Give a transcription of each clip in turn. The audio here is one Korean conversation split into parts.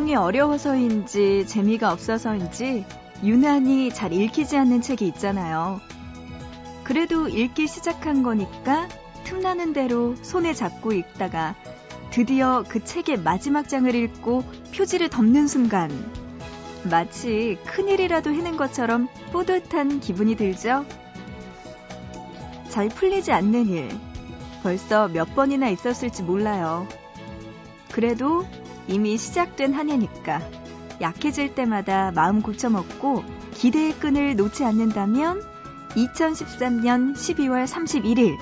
내용이 어려워서인지 재미가 없어서인지 유난히 잘 읽히지 않는 책이 있잖아요. 그래도 읽기 시작한 거니까 틈나는 대로 손에 잡고 읽다가 드디어 그 책의 마지막 장을 읽고 표지를 덮는 순간 마치 큰일이라도 해낸 것처럼 뿌듯한 기분이 들죠? 잘 풀리지 않는 일, 벌써 몇 번이나 있었을지 몰라요. 그래도 이미 시작된 한 해니까 약해질 때마다 마음 고쳐먹고 기대의 끈을 놓지 않는다면 2013년 12월 31일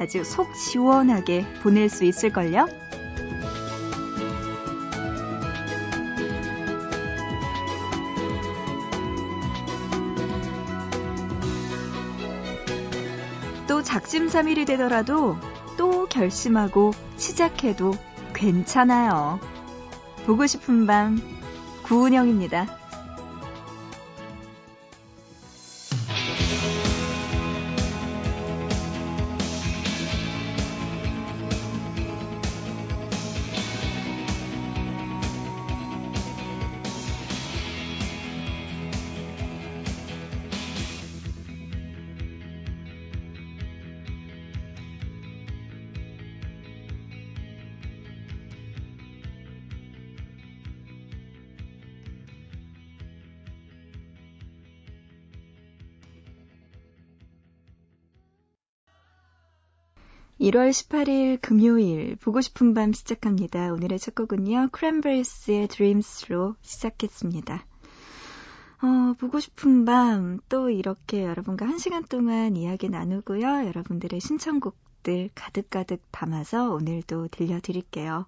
아주 속 시원하게 보낼 수 있을걸요? 또 작심삼일이 되더라도 또 결심하고 시작해도 괜찮아요. 보고 싶은 밤 구은영입니다. 1월 18일 금요일 보고 싶은 밤 시작합니다. 오늘의 첫 곡은요. 크랜베리스의 Dreams로 시작했습니다. 어, 보고 싶은 밤 또 이렇게 여러분과 한 시간 동안 이야기 나누고요. 여러분들의 신청곡들 가득가득 담아서 오늘도 들려드릴게요.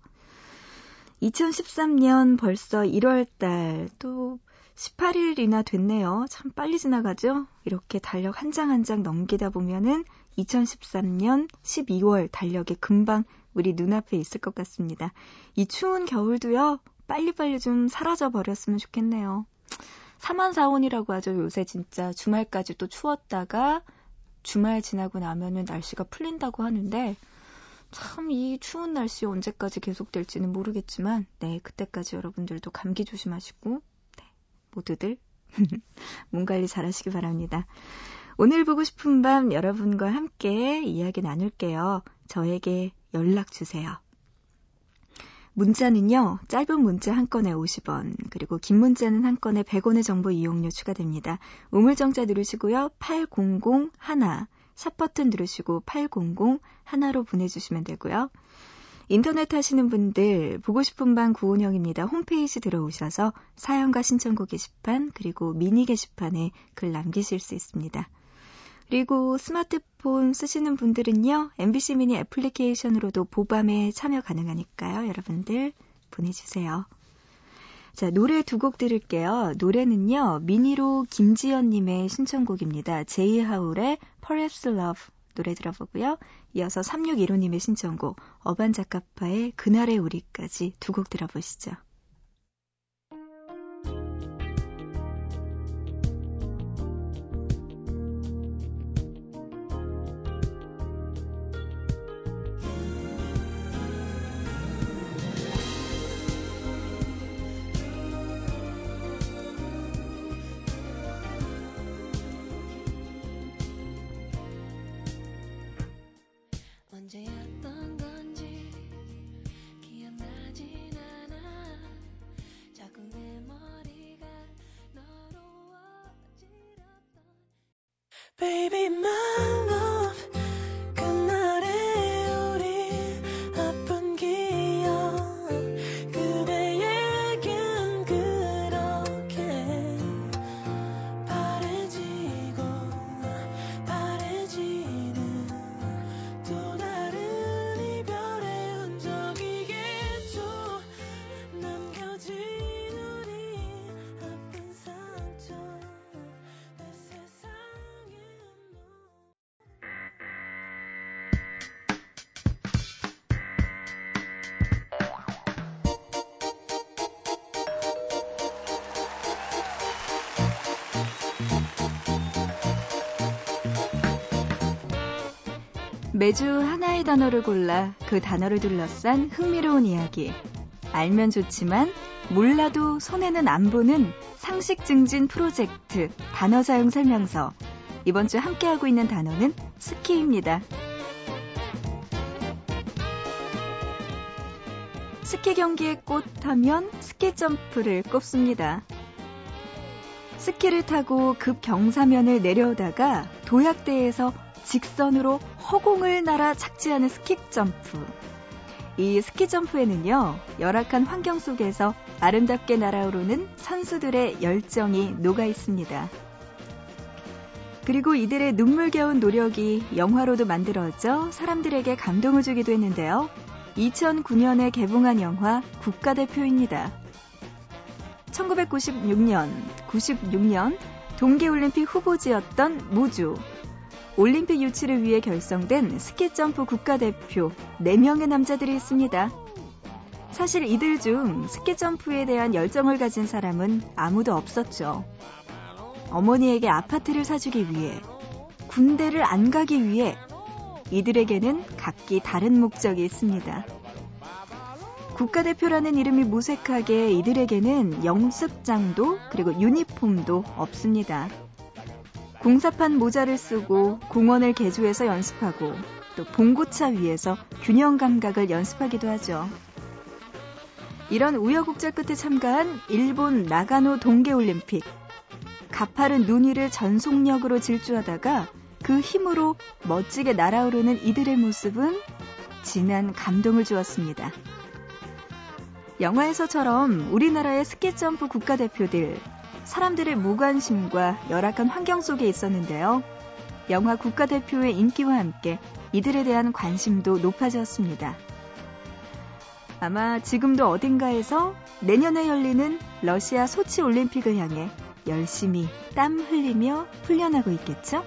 2013년 벌써 1월 달 또 18일이나 됐네요. 참 빨리 지나가죠? 이렇게 달력 한 장 한 장 넘기다 보면은 2013년 12월 달력이 금방 우리 눈앞에 있을 것 같습니다. 이 추운 겨울도요, 빨리빨리 좀 사라져 버렸으면 좋겠네요. 사만사온이라고 하죠. 요새 진짜 주말까지 또 추웠다가 주말 지나고 나면은 날씨가 풀린다고 하는데 참 이 추운 날씨 언제까지 계속될지는 모르겠지만 네 그때까지 여러분들도 감기 조심하시고 네, 모두들 몸 관리 잘하시기 바랍니다. 오늘 보고 싶은 밤 여러분과 함께 이야기 나눌게요. 저에게 연락 주세요. 문자는요, 짧은 문자 한 건에 50원, 그리고 긴 문자는 한 건에 100원의 정보 이용료 추가됩니다. 우물정자 누르시고요, 800 하나, 샵 버튼 누르시고 800 하나로 보내주시면 되고요. 인터넷 하시는 분들 보고 싶은 방 구은영입니다. 홈페이지 들어오셔서 사연과 신청곡 게시판 그리고 미니 게시판에 글 남기실 수 있습니다. 그리고 스마트폰 쓰시는 분들은요, MBC 미니 애플리케이션으로도 보밤에 참여 가능하니까요. 여러분들 보내주세요. 자, 노래 두 곡 들을게요. 노래는요, 미니로 김지연님의 신청곡입니다. 제이 하울의 Perhaps Love 노래 들어보고요. 이어서 3615님의 신청곡, 어반자카파의 그날의 우리까지 두 곡 들어보시죠. Baby my 매주 하나의 단어를 골라 그 단어를 둘러싼 흥미로운 이야기. 알면 좋지만 몰라도 손해는 안 보는 상식 증진 프로젝트 단어 사용 설명서. 이번 주 함께하고 있는 단어는 스키입니다. 스키 경기의 꽃 하면 스키 점프를 꼽습니다. 스키를 타고 급 경사면을 내려오다가 도약대에서 직선으로 허공을 날아 착지하는 스키 점프. 이 스키 점프에는요, 열악한 환경 속에서 아름답게 날아오르는 선수들의 열정이 녹아 있습니다. 그리고 이들의 눈물겨운 노력이 영화로도 만들어져 사람들에게 감동을 주기도 했는데요. 2009년에 개봉한 영화 국가대표입니다. 1996년, 96년 동계올림픽 후보지였던 무주. 올림픽 유치를 위해 결성된 스키점프 국가대표 4명의 남자들이 있습니다. 사실 이들 중 스키점프에 대한 열정을 가진 사람은 아무도 없었죠. 어머니에게 아파트를 사주기 위해, 군대를 안 가기 위해 이들에게는 각기 다른 목적이 있습니다. 국가대표라는 이름이 무색하게 이들에게는 영습장도 그리고 유니폼도 없습니다. 공사판 모자를 쓰고 공원을 개조해서 연습하고 또 봉고차 위에서 균형 감각을 연습하기도 하죠. 이런 우여곡절 끝에 참가한 일본 나가노 동계올림픽. 가파른 눈 위를 전속력으로 질주하다가 그 힘으로 멋지게 날아오르는 이들의 모습은 진한 감동을 주었습니다. 영화에서처럼 우리나라의 스키점프 국가대표들, 사람들의 무관심과 열악한 환경 속에 있었는데요. 영화 국가대표의 인기와 함께 이들에 대한 관심도 높아졌습니다. 아마 지금도 어딘가에서 내년에 열리는 러시아 소치 올림픽을 향해 열심히 땀 흘리며 훈련하고 있겠죠?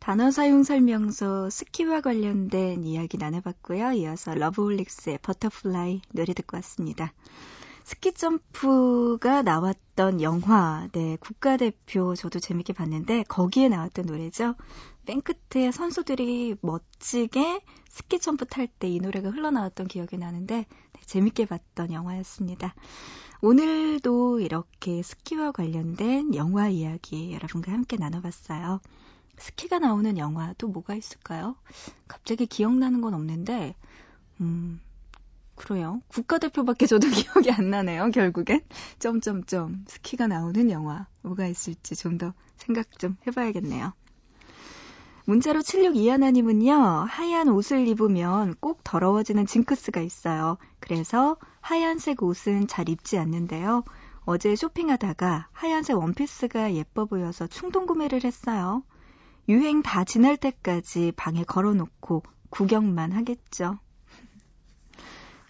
단어 사용 설명서 스키와 관련된 이야기 나눠봤고요. 이어서 러브홀릭스의 Butterfly 노래 듣고 왔습니다. 스키 점프가 나왔던 영화, 네, 국가대표 저도 재밌게 봤는데 거기에 나왔던 노래죠. 맨 끝에 선수들이 멋지게 스키 점프 탈 때 이 노래가 흘러나왔던 기억이 나는데 네, 재밌게 봤던 영화였습니다. 오늘도 이렇게 스키와 관련된 영화 이야기 여러분과 함께 나눠봤어요. 스키가 나오는 영화 또 뭐가 있을까요? 갑자기 기억나는 건 없는데, 음, 그래요. 국가대표밖에 저도 기억이 안 나네요, 결국엔. 점점점. 스키가 나오는 영화. 뭐가 있을지 좀 더 생각 좀 해봐야겠네요. 문자로 7621하님은요, 하얀 옷을 입으면 꼭 더러워지는 징크스가 있어요. 그래서 하얀색 옷은 잘 입지 않는데요. 어제 쇼핑하다가 하얀색 원피스가 예뻐 보여서 충동 구매를 했어요. 유행 다 지날 때까지 방에 걸어놓고 구경만 하겠죠.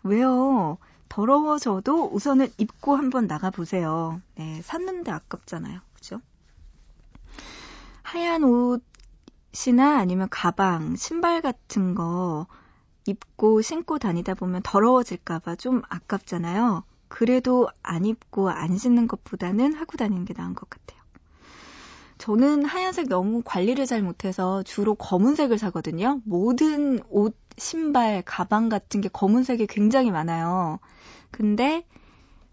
왜요? 더러워져도 우선은 입고 한번 나가보세요. 네, 샀는데 아깝잖아요. 그죠? 하얀 옷이나 아니면 가방, 신발 같은 거 입고 신고 다니다 보면 더러워질까봐 좀 아깝잖아요. 그래도 안 입고 안 신는 것보다는 하고 다니는 게 나은 것 같아요. 저는 하얀색 너무 관리를 잘 못해서 주로 검은색을 사거든요. 모든 옷, 신발, 가방 같은 게 검은색이 굉장히 많아요. 근데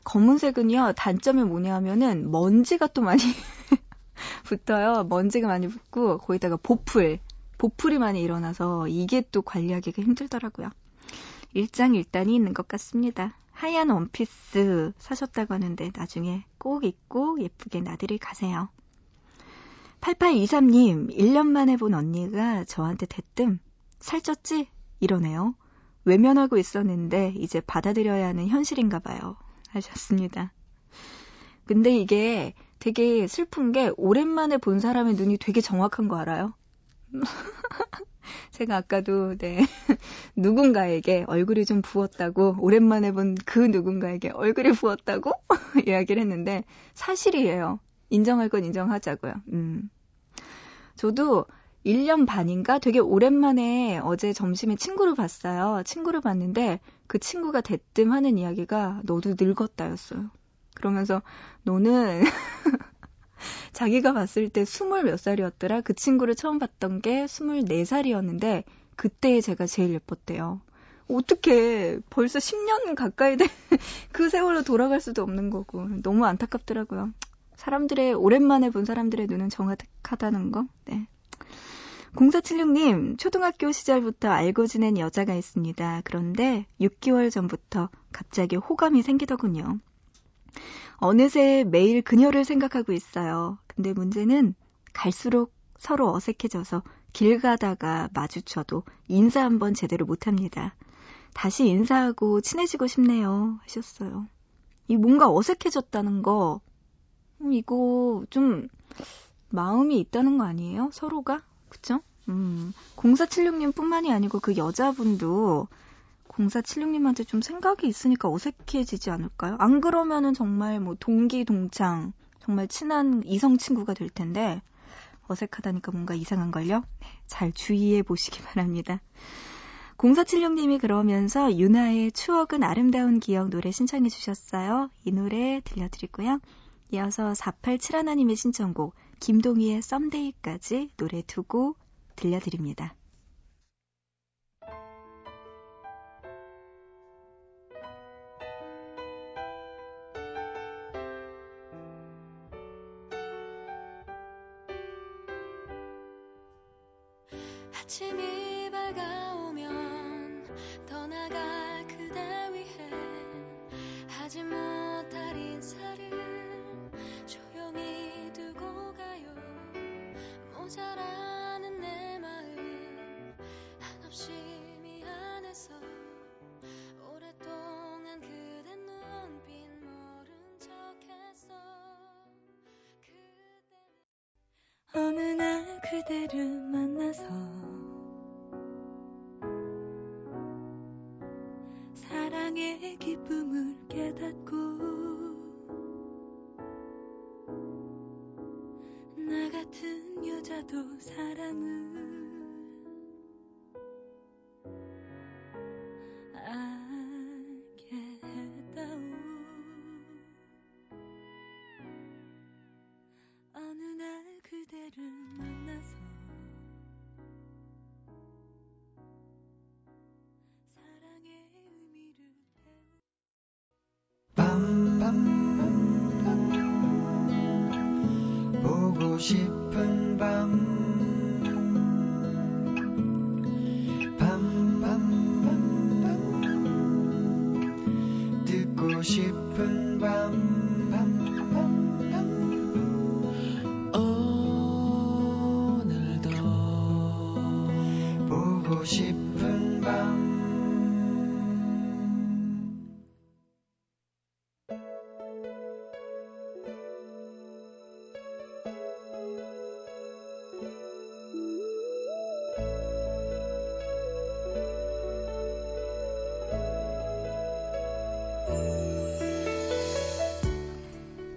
검은색은요, 단점이 뭐냐 하면은 먼지가 또 많이 붙어요. 먼지가 많이 붙고, 거기다가 보풀, 보풀이 많이 일어나서 이게 또 관리하기가 힘들더라고요. 일장일단이 있는 것 같습니다. 하얀 원피스 사셨다고 하는데 나중에 꼭 입고 예쁘게 나들이 가세요. 8823님, 1년 만에 본 언니가 저한테 대뜸, 살쪘지? 이러네요. 외면하고 있었는데, 이제 받아들여야 하는 현실인가 봐요. 하셨습니다. 근데 이게 되게 슬픈 게, 오랜만에 본 사람의 눈이 되게 정확한 거 알아요? 제가 아까도, 네. 누군가에게 얼굴이 좀 부었다고, 오랜만에 본 그 누군가에게 얼굴이 부었다고 이야기를 했는데, 사실이에요. 인정할 건 인정하자고요. 음. 저도 1년 반인가 되게 오랜만에 어제 점심에 친구를 봤어요. 친구를 봤는데 그 친구가 대뜸 하는 이야기가 너도 늙었다였어요. 그러면서 너는 자기가 봤을 때 스물 몇 살이었더라. 그 친구를 처음 봤던 게 스물네 살이었는데 그때 제가 제일 예뻤대요. 어떻게 벌써 10년 가까이 된 그 세월로 돌아갈 수도 없는 거고 너무 안타깝더라고요. 사람들의 오랜만에 본 사람들의 눈은 정확하다는 거. 네. 0476님, 초등학교 시절부터 알고 지낸 여자가 있습니다. 그런데 6개월 전부터 갑자기 호감이 생기더군요. 어느새 매일 그녀를 생각하고 있어요. 근데 문제는 갈수록 서로 어색해져서 길 가다가 마주쳐도 인사 한번 제대로 못합니다. 다시 인사하고 친해지고 싶네요. 하셨어요. 이 뭔가 어색해졌다는 거, 음, 이거 좀 마음이 있다는 거 아니에요? 서로가? 그쵸? 음, 0476님 뿐만이 아니고 그 여자분도 0476님한테 좀 생각이 있으니까 어색해지지 않을까요? 안 그러면은 정말 뭐 동기, 동창, 정말 친한 이성 친구가 될 텐데, 어색하다니까 뭔가 이상한걸요? 네, 잘 주의해 보시기 바랍니다. 0476님이 그러면서 유나의 추억은 아름다운 기억 노래 신청해 주셨어요. 이 노래 들려드리고요. 이어서 4871님의 신청곡 김동희의 썸데이까지 노래 두고 들려드립니다. 아침이 밝아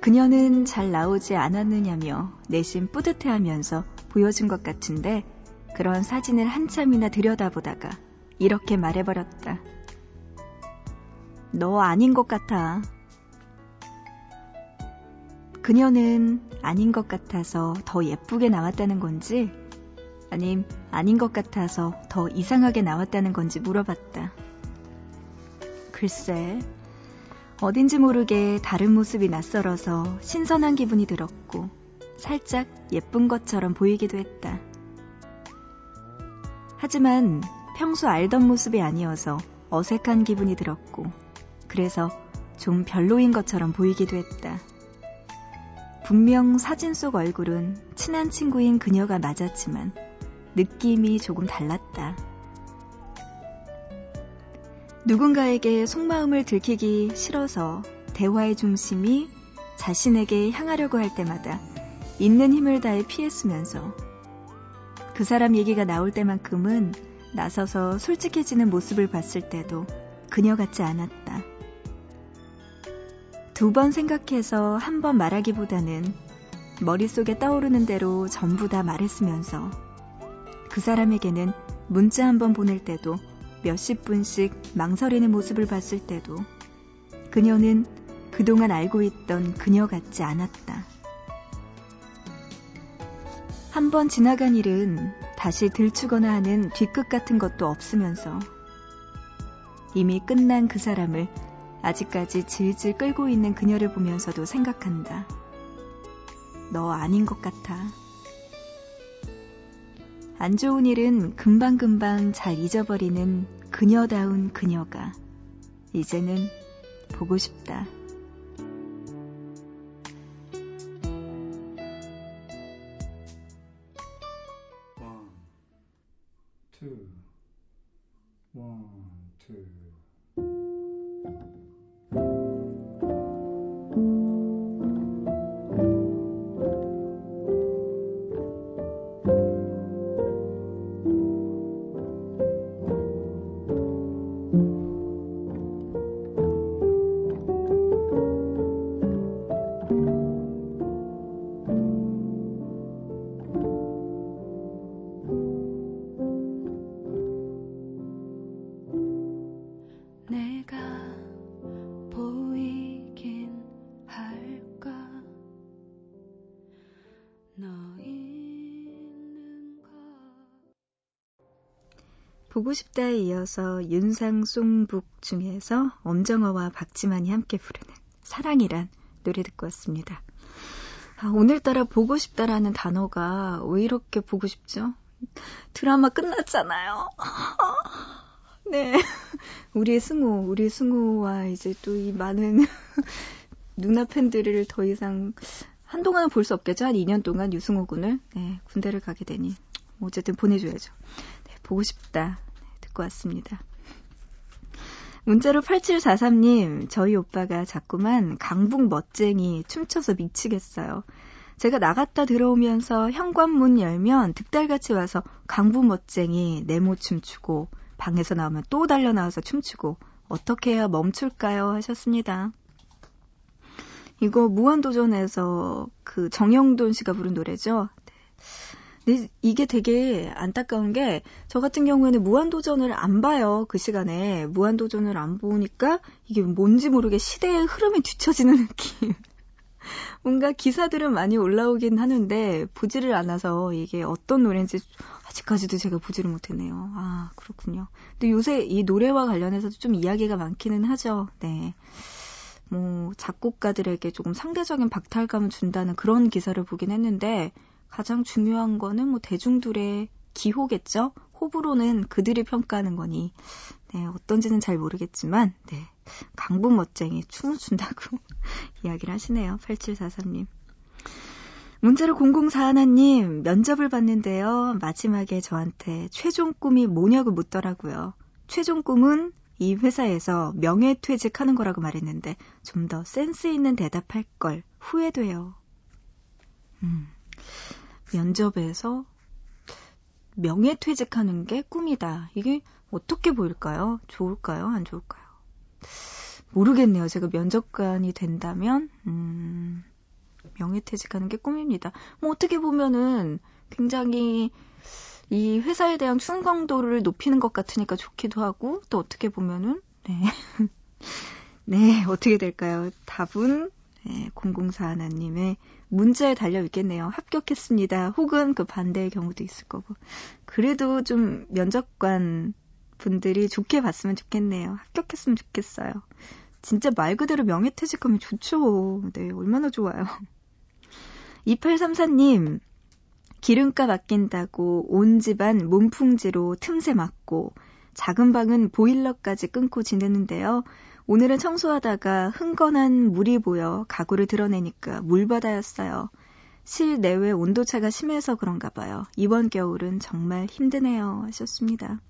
그녀는 잘 나오지 않았느냐며 내심 뿌듯해하면서 보여준 것 같은데 그런 사진을 한참이나 들여다보다가 이렇게 말해버렸다. 너 아닌 것 같아. 그녀는 아닌 것 같아서 더 예쁘게 나왔다는 건지 아님 아닌 것 같아서 더 이상하게 나왔다는 건지 물어봤다. 글쎄, 어딘지 모르게 다른 모습이 낯설어서 신선한 기분이 들었고 살짝 예쁜 것처럼 보이기도 했다. 하지만 평소 알던 모습이 아니어서 어색한 기분이 들었고 그래서 좀 별로인 것처럼 보이기도 했다. 분명 사진 속 얼굴은 친한 친구인 그녀가 맞았지만 느낌이 조금 달랐다. 누군가에게 속마음을 들키기 싫어서 대화의 중심이 자신에게 향하려고 할 때마다 있는 힘을 다해 피했으면서 그 사람 얘기가 나올 때만큼은 나서서 솔직해지는 모습을 봤을 때도 그녀 같지 않았다. 두 번 생각해서 한 번 말하기보다는 머릿속에 떠오르는 대로 전부 다 말했으면서 그 사람에게는 문자 한 번 보낼 때도 몇십 분씩 망설이는 모습을 봤을 때도 그녀는 그동안 알고 있던 그녀 같지 않았다. 한 번 지나간 일은 다시 들추거나 하는 뒤끝 같은 것도 없으면서 이미 끝난 그 사람을 아직까지 질질 끌고 있는 그녀를 보면서도 생각한다. 너 아닌 것 같아. 안 좋은 일은 금방금방 잘 잊어버리는 그녀다운 그녀가 이제는 보고 싶다. 보고 싶다에 이어서 윤상송북 중에서 엄정화와 박지만이 함께 부르는 사랑이란 노래 듣고 왔습니다. 아, 오늘따라 보고 싶다라는 단어가 왜 이렇게 보고 싶죠? 드라마 끝났잖아요. 네. 우리의 승호, 우리 승호와 이제 또 이 많은 누나 팬들을 더 이상 한동안은 볼 수 없겠죠? 한 2년 동안 유승호 군을 네, 군대를 가게 되니 어쨌든 보내줘야죠. 보고 싶다. 듣고 왔습니다. 문자로 8743님, 저희 오빠가 자꾸만 강북 멋쟁이 춤춰서 미치겠어요. 제가 나갔다 들어오면서 현관문 열면 득달같이 와서 강북 멋쟁이 네모 춤추고 방에서 나오면 또 달려 나와서 춤추고 어떻게 해야 멈출까요? 하셨습니다. 이거 무한도전에서 그 정영돈 씨가 부른 노래죠. 이게 되게 안타까운 게 저 같은 경우에는 무한도전을 안 봐요. 그 시간에. 무한도전을 안 보니까 이게 뭔지 모르게 시대의 흐름이 뒤처지는 느낌. 뭔가 기사들은 많이 올라오긴 하는데 보지를 않아서 이게 어떤 노래인지 아직까지도 제가 보지를 못했네요. 아, 그렇군요. 근데 요새 이 노래와 관련해서도 좀 이야기가 많기는 하죠. 네. 뭐, 작곡가들에게 조금 상대적인 박탈감을 준다는 그런 기사를 보긴 했는데, 가장 중요한 거는 뭐 대중들의 기호겠죠? 호불호는 그들이 평가하는 거니, 네, 어떤지는 잘 모르겠지만, 네, 강북 멋쟁이 춤을 춘다고 이야기를 하시네요. 8743님. 문자로 004하나님, 면접을 봤는데요. 마지막에 저한테 최종 꿈이 뭐냐고 묻더라고요. 최종 꿈은 이 회사에서 명예퇴직하는 거라고 말했는데, 좀 더 센스 있는 대답할 걸 후회돼요. 음. 면접에서 명예퇴직하는 게 꿈이다. 이게 어떻게 보일까요? 좋을까요? 안 좋을까요? 모르겠네요. 제가 면접관이 된다면, 음, 명예퇴직하는 게 꿈입니다. 뭐 어떻게 보면은 굉장히 이 회사에 대한 충성도를 높이는 것 같으니까 좋기도 하고, 또 어떻게 보면은, 네. 네, 어떻게 될까요? 답은, 네, 004 하나님의 문자에 달려 있겠네요. 합격했습니다. 혹은 그 반대의 경우도 있을 거고. 그래도 좀 면접관 분들이 좋게 봤으면 좋겠네요. 합격했으면 좋겠어요. 진짜 말 그대로 명예퇴직하면 좋죠. 네, 얼마나 좋아요. 2834님, 기름값 아낀다고 온 집안 몸풍지로 틈새 맞고 작은 방은 보일러까지 끊고 지내는데요. 오늘은 청소하다가 흥건한 물이 보여 가구를 드러내니까 물바다였어요. 실내외 온도차가 심해서 그런가 봐요. 이번 겨울은 정말 힘드네요. 하셨습니다.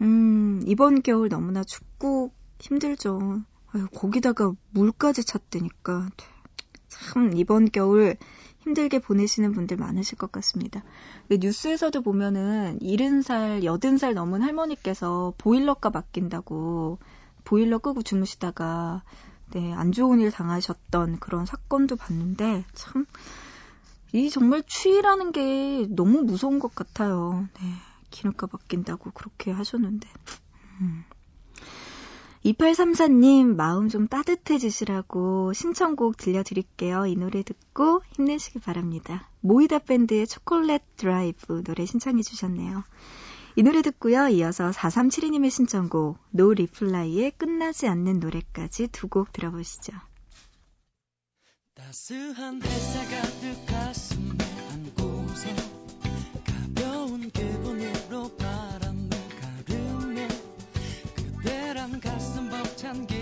음, 이번 겨울 너무나 춥고 힘들죠. 거기다가 물까지 찼다니까. 참, 이번 겨울 힘들게 보내시는 분들 많으실 것 같습니다. 그 뉴스에서도 보면은 70살, 80살 넘은 할머니께서 보일러가 바뀐다고 보일러 끄고 주무시다가 네, 안 좋은 일 당하셨던 그런 사건도 봤는데 참, 이 정말 추위라는 게 너무 무서운 것 같아요. 네, 기름값 바뀐다고 그렇게 하셨는데. 음. 2834님, 마음 좀 따뜻해지시라고 신청곡 들려드릴게요. 이 노래 듣고 힘내시기 바랍니다. 모이다 밴드의 초콜릿 드라이브 노래 신청해 주셨네요. 이 노래 듣고요. 이어서 4372님의 신청곡, 노 리플라이의 끝나지 않는 노래까지 두 곡 들어보시죠. 따스한 햇살 가득 가슴에 안고서 가벼운 기분으로 가슴 기쁨과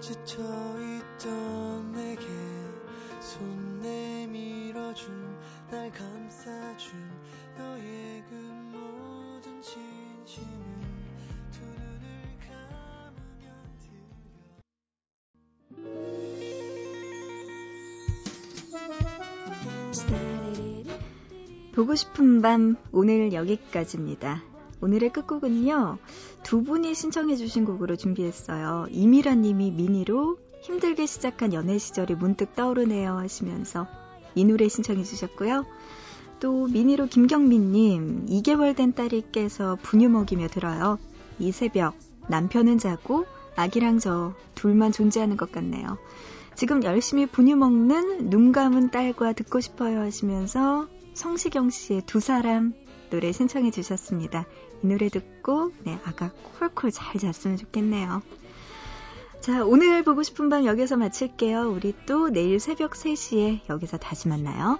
지쳐있던 내게 손 내밀어준 날 감싸준 너의 그 모든 진심을 두 눈을 감으면 들려 보고 싶은 밤 오늘 여기까지입니다. 오늘의 끝곡은요, 두 분이 신청해 주신 곡으로 준비했어요. 이미라 님이 미니로 힘들게 시작한 연애 시절이 문득 떠오르네요 하시면서 이 노래 신청해 주셨고요. 또 미니로 김경민 님, 2개월 된 딸이 깨서 분유 먹이며 들어요. 이 새벽, 남편은 자고 아기랑 저 둘만 존재하는 것 같네요. 지금 열심히 분유 먹는 눈 감은 딸과 듣고 싶어요 하시면서 성시경 씨의 두 사람 노래 신청해 주셨습니다. 이 노래 듣고 네, 아가 콜콜 잘 잤으면 좋겠네요. 자, 오늘 보고 싶은 밤 여기서 마칠게요. 우리 또 내일 새벽 3시에 여기서 다시 만나요.